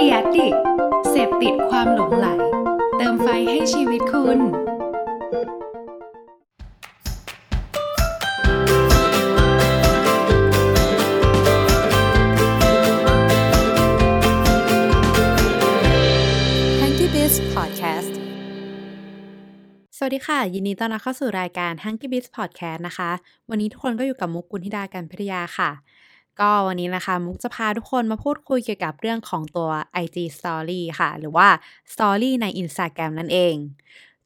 เดียดิเสพติดความหลงไหล เติมไฟให้ชีวิตคุณ Hanky Biz Podcast สวัสดีค่ะ ยินดีต้อนรับเข้าสู่รายการ Hanky Biz Podcast นะคะ วันนี้ทุกคนก็อยู่กับมุกกุลธิดาการพิทยาค่ะ ก็วันนี้นะคะ มุกจะพาทุกคนมาพูดคุยเกี่ยวกับเรื่องของตัว IG Story ค่ะ หรือว่า Story ใน Instagram นั่นเอง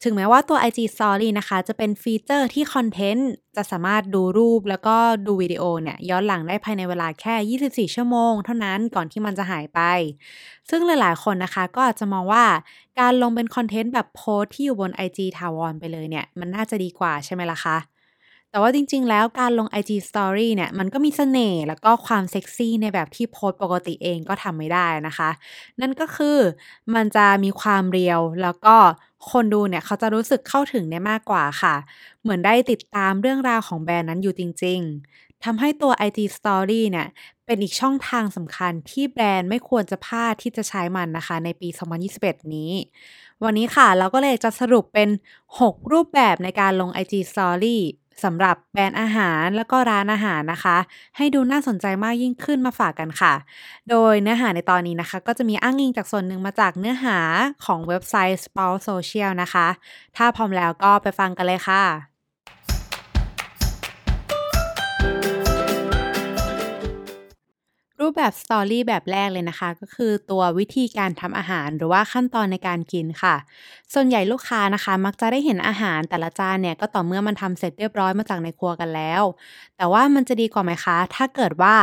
ถึงแม้ว่าตัว IG Story นะคะ จะเป็นฟีเจอร์ที่คอนเทนต์ จะสามารถดูรูปแล้วก็ดูวิดีโอเนี่ย ย้อนหลังได้ภายในเวลาแค่ 24 ชั่วโมง เท่านั้นก่อนที่มันจะหายไป ซึ่งหลายๆ คนนะคะก็อาจจะมองว่าการลงเป็นคอนเทนต์แบบโพสที่อยู่บน IG ถาวรไปเลยเนี่ย มันน่าจะดีกว่าใช่ไหมล่ะคะ แต่ว่าจริง ๆ แล้วการลง IG Story เนี่ย มันก็มีเสน่ห์แล้วก็ความเซ็กซี่ในแบบที่โพสต์ปกติเองก็ทำไม่ได้นะคะ นั่นก็คือมันจะมีความเรียวแล้วก็คนดูเนี่ย เขาจะรู้สึกเข้าถึงได้มากกว่าค่ะ เหมือนได้ติดตามเรื่องราวของแบรนด์นั้นอยู่จริง ๆทำให้ตัว IG Story เนี่ย เป็นอีกช่องทางสำคัญที่แบรนด์ไม่ควรจะพลาดที่จะใช้มันนะคะ ในปี 2021 นี้ วันนี้ค่ะ เราก็เลยจะสรุปเป็น 6 รูปแบบในการลง IG Story สำหรับแบรนด์อาหารแล้วก็ร้านอาหารนะคะ ให้ดูน่าสนใจมากยิ่งขึ้นมาฝากกันค่ะ โดยเนื้อหาในตอนนี้นะคะ ก็จะมีอ้างอิงจากส่วนหนึ่งมาจากเนื้อหาของเว็บไซต์ Spout Social นะคะ ถ้าพร้อมแล้วก็ไปฟังกันเลยค่ะ รูปแบบสตอรี่แบบแรกเลยนะคะ ก็คือตัววิธีการทำอาหารหรือว่าขั้นตอนในการกินค่ะ ส่วนใหญ่ลูกค้านะคะ มักจะได้เห็นอาหารแต่ละจานเนี่ยก็ต่อเมื่อมันทำเสร็จเรียบร้อยมาจากในครัวกันแล้ว แต่ว่ามันจะดีกว่าไหมคะ ถ้าเกิดว่า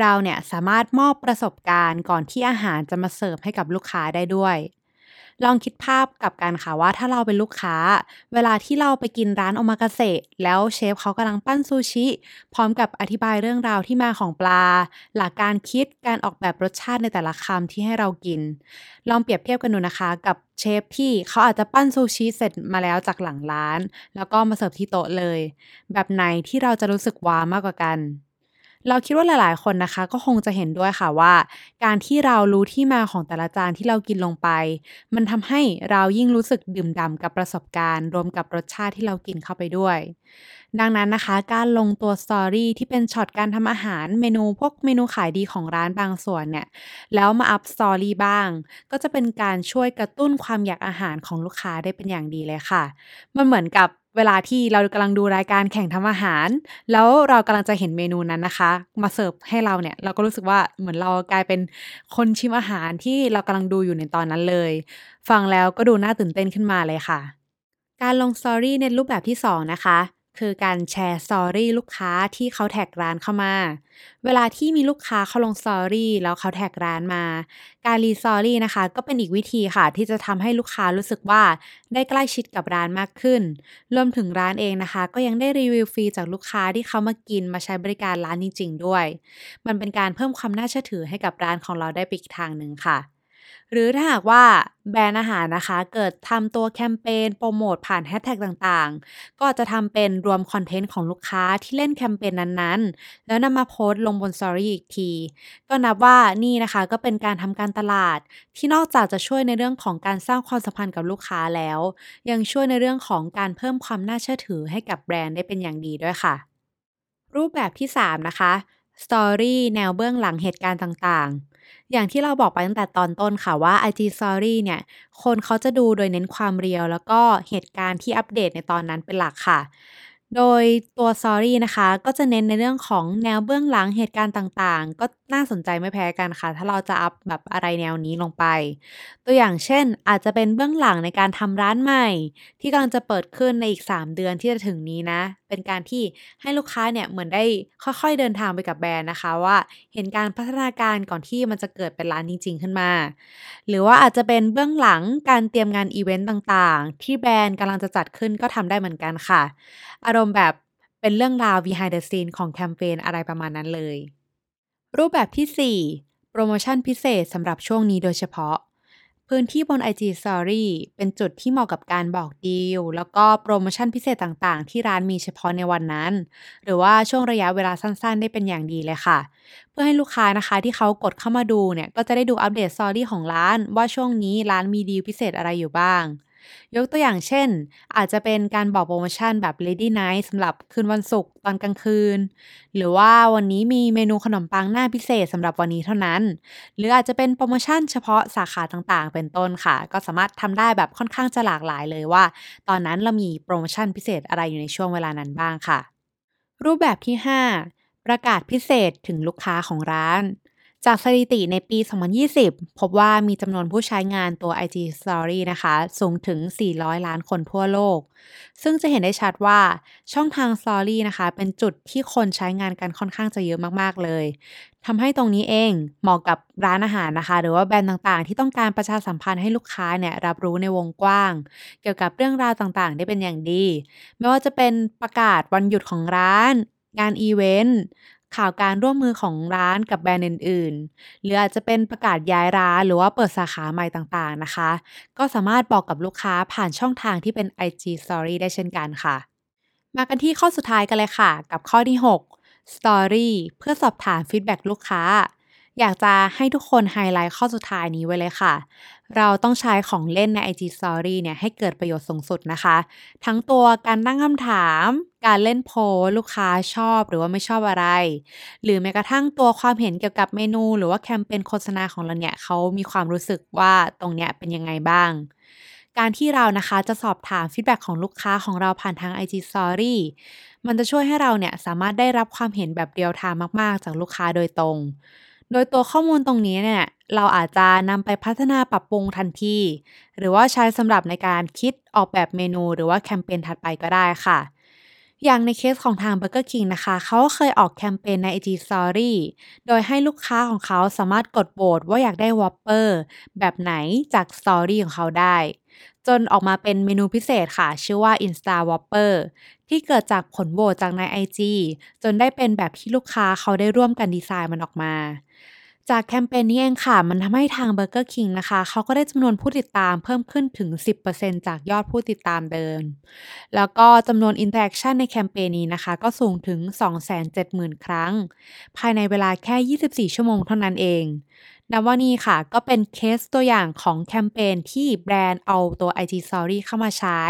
เราเนี่ยสามารถมอบประสบการณ์ก่อนที่อาหารจะมาเสิร์ฟให้กับลูกค้าได้ด้วย ลองคิดภาพกับกันค่ะว่าถ้าเราเป็นลูกค้า เวลาที่เราไปกินร้านโอมากาเสะแล้วเชฟเขากำลังปั้นซูชิ พร้อมกับอธิบายเรื่องราวที่มาของปลา หลักการคิดการออกแบบรสชาติในแต่ละคำที่ให้เรากิน ลองเปรียบเทียบกันดูนะคะ กับเชฟที่เขาอาจจะปั้นซูชิเสร็จมาแล้วจากหลังร้าน แล้วก็มาเสิร์ฟที่โต๊ะเลย แบบไหนที่เราจะรู้สึกว้าวมากกว่ากัน เราคิดว่าหลาย ๆ คนนะคะ ก็คงจะเห็นด้วยค่ะว่า การที่เรารู้ที่มาของแต่ละจานที่เรากินลงไป มันทำให้เรายิ่งรู้สึกดื่มด่ำกับประสบการณ์ รวมกับรสชาติที่เรากินเข้าไปด้วย ดังนั้นนะคะ การลงตัว story ที่เป็นช็อตการทำอาหารเมนูพวกเมนูขายดีของร้านบางส่วนเนี่ย แล้วมาอัพ story บ้าง ก็จะเป็นการช่วยกระตุ้นความอยากอาหารของลูกค้าได้เป็นอย่างดีเลยค่ะ มันเหมือนกับเวลาที่เรากำลังดูรายการแข่งทำอาหาร แล้วเรากำลังจะเห็นเมนูนั้นนะคะ มาเสิร์ฟให้เราเนี่ย เราก็รู้สึกว่าเหมือนเรากลายเป็นคนชิมอาหารที่เรากำลังดูอยู่ในตอนนั้นเลย ฟังแล้วก็ดูน่าตื่นเต้นขึ้นมาเลยค่ะ การลง story ในรูปแบบที่ 2 นะคะ คือการแชร์ story ลูกค้าที่เขาแท็กร้านเข้ามา เวลาที่มีลูกค้าเขาลง story แล้วเขาแท็กร้านมา การ re-story นะคะ ก็เป็นอีกวิธีค่ะ ที่จะทำให้ลูกค้ารู้สึกว่าได้ใกล้ชิดกับร้านมากขึ้น รวมถึงร้านเองนะคะ ก็ยังได้รีวิวฟรีจากลูกค้าที่เขามากินมาใช้บริการร้านจริงๆด้วย มันเป็นการเพิ่มความน่าเชื่อถือให้กับร้านของเราได้ไปอีกทางหนึ่งค่ะ หรือถ้าหากว่าแบรนด์อาหารนะคะ เกิดทำตัวแคมเปญโปรโมทผ่านแฮชแท็กต่างๆ ก็จะทำเป็นรวม content ของลูกค้าที่เล่นแคมเปญนั้นๆ แล้วนำมาโพสต์ลงบน story อีกที ก็นับว่านี่นะคะก็เป็นการทำการตลาด ที่นอกจากจะช่วยในเรื่องของการสร้างความสัมพันธ์กับลูกค้าแล้ว ยังช่วยในเรื่องของการเพิ่มความน่าเชื่อถือให้กับแบรนด์ได้เป็นอย่างดีด้วยค่ะ รูปแบบที่ 3 นะคะสตอรี่แนวเบื้องหลังเหตุการณ์ต่างๆ อย่างที่เราบอกไปตั้งแต่ตอนต้นค่ะว่า IG Story เนี่ย คนเขาจะดูโดยเน้นความเรียว แล้วก็เหตุการณ์ที่อัปเดตในตอนนั้นเป็นหลักค่ะ โดยตัวสตอรี่นะคะ ก็จะเน้นในเรื่องของแนวเบื้องหลังเหตุการณ์ต่างๆ ก็น่าสนใจไม่แพ้กันค่ะ ถ้าเราจะอัพแบบอะไรแนวนี้ลงไป ตัวอย่างเช่น อาจจะเป็นเบื้องหลังในการทำร้านใหม่ ที่กำลังจะเปิดขึ้นในอีก 3 เดือนที่จะถึงนี้นะ เป็นการที่ให้ลูกค้าเนี่ยเหมือนได้ค่อยๆเดินทางไปกับแบรนด์นะคะ ว่าเห็นการพัฒนาการก่อนที่มันจะเกิดเป็นร้านจริง ๆ ขึ้นมา หรือว่าอาจจะเป็นเบื้องหลังการเตรียมงานอีเวนต์ตต่างๆ ที่แบรนด์กำลังจะจัดขึ้นก็ทำได้เหมือนกันค่ะอารมณ์แบบเป็นเรื่องราว behind the scene ของแคมเปญอะไรประมาณนั้นเลย รูปแบบที่ 4 โปรโมชั่นพิเศษสำหรับช่วงนี้โดยเฉพาะ พื้นที่บน IG Story เป็นจุดที่เหมาะกับการบอกดีล แล้วก็โปรโมชั่นพิเศษต่างๆ ที่ร้านมีเฉพาะในวันนั้น หรือว่าช่วงระยะเวลาสั้นๆ ได้เป็นอย่างดีเลยค่ะ เพื่อให้ลูกค้านะคะที่เขากดเข้ามาดูเนี่ย ก็จะได้ดูอัปเดต story ของร้าน ว่าช่วงนี้ร้านมีดีลพิเศษอะไรอยู่บ้าง ยกตัวอย่างเช่น อาจจะเป็นการบอกโปรโมชั่นแบบ Lady Night สำหรับคืนวันศุกร์ตอนกลางคืน หรือว่าวันนี้มีเมนูขนมปังหน้าพิเศษสำหรับวันนี้เท่านั้น หรืออาจจะเป็นโปรโมชั่นเฉพาะสาขาต่างๆ เป็นต้นค่ะ ก็สามารถทำได้แบบค่อนข้างจะหลากหลายเลยว่า ตอนนั้นเรามีโปรโมชั่นพิเศษอะไรอยู่ในช่วงเวลานั้นบ้างค่ะ รูปแบบที่ 5 ประกาศพิเศษถึงลูกค้าของร้าน จากสถิติในปี 2020 พบว่ามีจำนวนผู้ใช้งานตัว IG Story นะคะ สูงถึง 400 ล้านคนทั่วโลก ซึ่งจะเห็นได้ชัดว่าช่องทาง Story นะคะ เป็นจุดที่คนใช้งานกันค่อนข้างจะเยอะมาก ๆ เลยทำให้ตรงนี้เองเหมาะกับร้านอาหารนะคะ หรือว่าแบรนด์ต่างๆ ที่ต้องการประชาสัมพันธ์ให้ลูกค้าเนี่ยรับรู้ในวงกว้าง เกี่ยวกับเรื่องราวต่างๆ ได้เป็นอย่างดี ไม่ว่าจะเป็นประกาศวันหยุดของร้าน งานอีเวนต์ ข่าวการร่วมมือของร้านกับแบรนด์อื่นๆ หรืออาจจะเป็นประกาศย้ายร้านหรือว่าเปิดสาขาใหม่ต่างๆนะคะ ก็สามารถบอกกับลูกค้าผ่านช่องทางที่เป็น IG Story ได้เช่นกันค่ะ มากันที่ข้อสุดท้ายกันเลยค่ะ กับข้อที่ 6 Story เพื่อสอบถาม feedback ลูกค้า อยากจะให้ทุกคนไฮไลท์ข้อสุดท้ายนี้ไว้เลยค่ะ เราต้องใช้ของเล่นใน IG Story เนี่ยให้เกิดประโยชน์สูงสุดนะคะ ทั้งตัวการตั้งคำถาม การเล่นโพลลูกค้าชอบหรือว่าไม่ชอบอะไร หรือแม้กระทั่งตัวความเห็นเกี่ยวกับเมนู หรือว่าแคมเปญโฆษณาของเราเนี่ยเขามีความรู้สึกว่าตรงเนี้ยเป็นยังไงบ้างการที่เรานะคะจะสอบถาม feedback ของลูกค้าของเราผ่านทาง IG Story มันจะช่วยให้เราเนี่ยสามารถได้รับความเห็นแบบ real-time มาก ๆ จากลูกค้าโดยตรง โดยตัวข้อมูลตรงนี้เนี่ยเราอาจจะนำไปพัฒนาปรับปรุงทันทีหรือว่าใช้สำหรับในการคิดออกแบบเมนูหรือว่าแคมเปญถัดไปก็ได้ค่ะ อย่างในเคสของทาง Burger King นะคะ เขาเคยออกแคมเปญใน IG Story โดยให้ลูกค้าของเขาสามารถกดโหวตว่าอยากได้ Whopper แบบไหนจาก Story ของเขาได้ จนออกมาเป็นเมนูพิเศษค่ะ ชื่อว่า Insta Whopper ที่เกิดจากผลโหวตจากใน IG จนได้เป็นแบบที่ลูกค้าเขาได้ร่วมกันดีไซน์มันออกมา จากแคมเปญนี้เองค่ะ มันทำให้ทาง Burger King นะคะ เขาก็ได้จำนวนผู้ติดตามเพิ่มขึ้นถึง 10%จากยอดผู้ติดตามเดิม แล้วก็จำนวน interaction ในแคมเปญนี้นะคะ ก็สูงถึง 270,000 ครั้ง ภายในเวลาแค่ 24 ชั่วโมงเท่านั้นเอง นับว่านี่ค่ะ ก็เป็นเคสตัวอย่างของแคมเปญที่แบรนด์เอาตัว IG Story เข้ามาใช้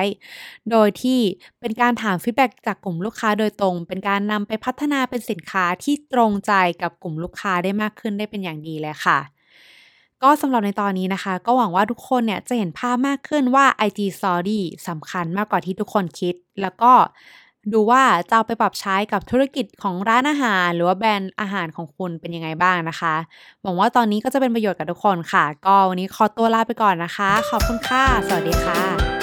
โดยที่เป็นการถาม feedback จากกลุ่มลูกค้าโดยตรง เป็นการนำไปพัฒนาเป็นสินค้าที่ตรงใจกับกลุ่มลูกค้าได้มากขึ้นได้เป็นอย่างดีเลยค่ะก็สำหรับในตอนนี้นะคะ ก็หวังว่าทุกคนเนี่ยจะเห็นภาพมากขึ้นว่า IG Story สำคัญมากกว่าที่ทุกคนคิด แล้วก็ ดูว่าจะเอาไปปรับใช้กับธุรกิจของร้านอาหาร หรือว่าแบรนด์อาหารของคุณเป็นยังไงบ้างนะคะ หวังว่าตอนนี้ก็จะเป็นประโยชน์กับทุกคนค่ะ ก็วันนี้ขอตัวลาไปก่อนนะคะ ขอบคุณค่ะ สวัสดีค่ะ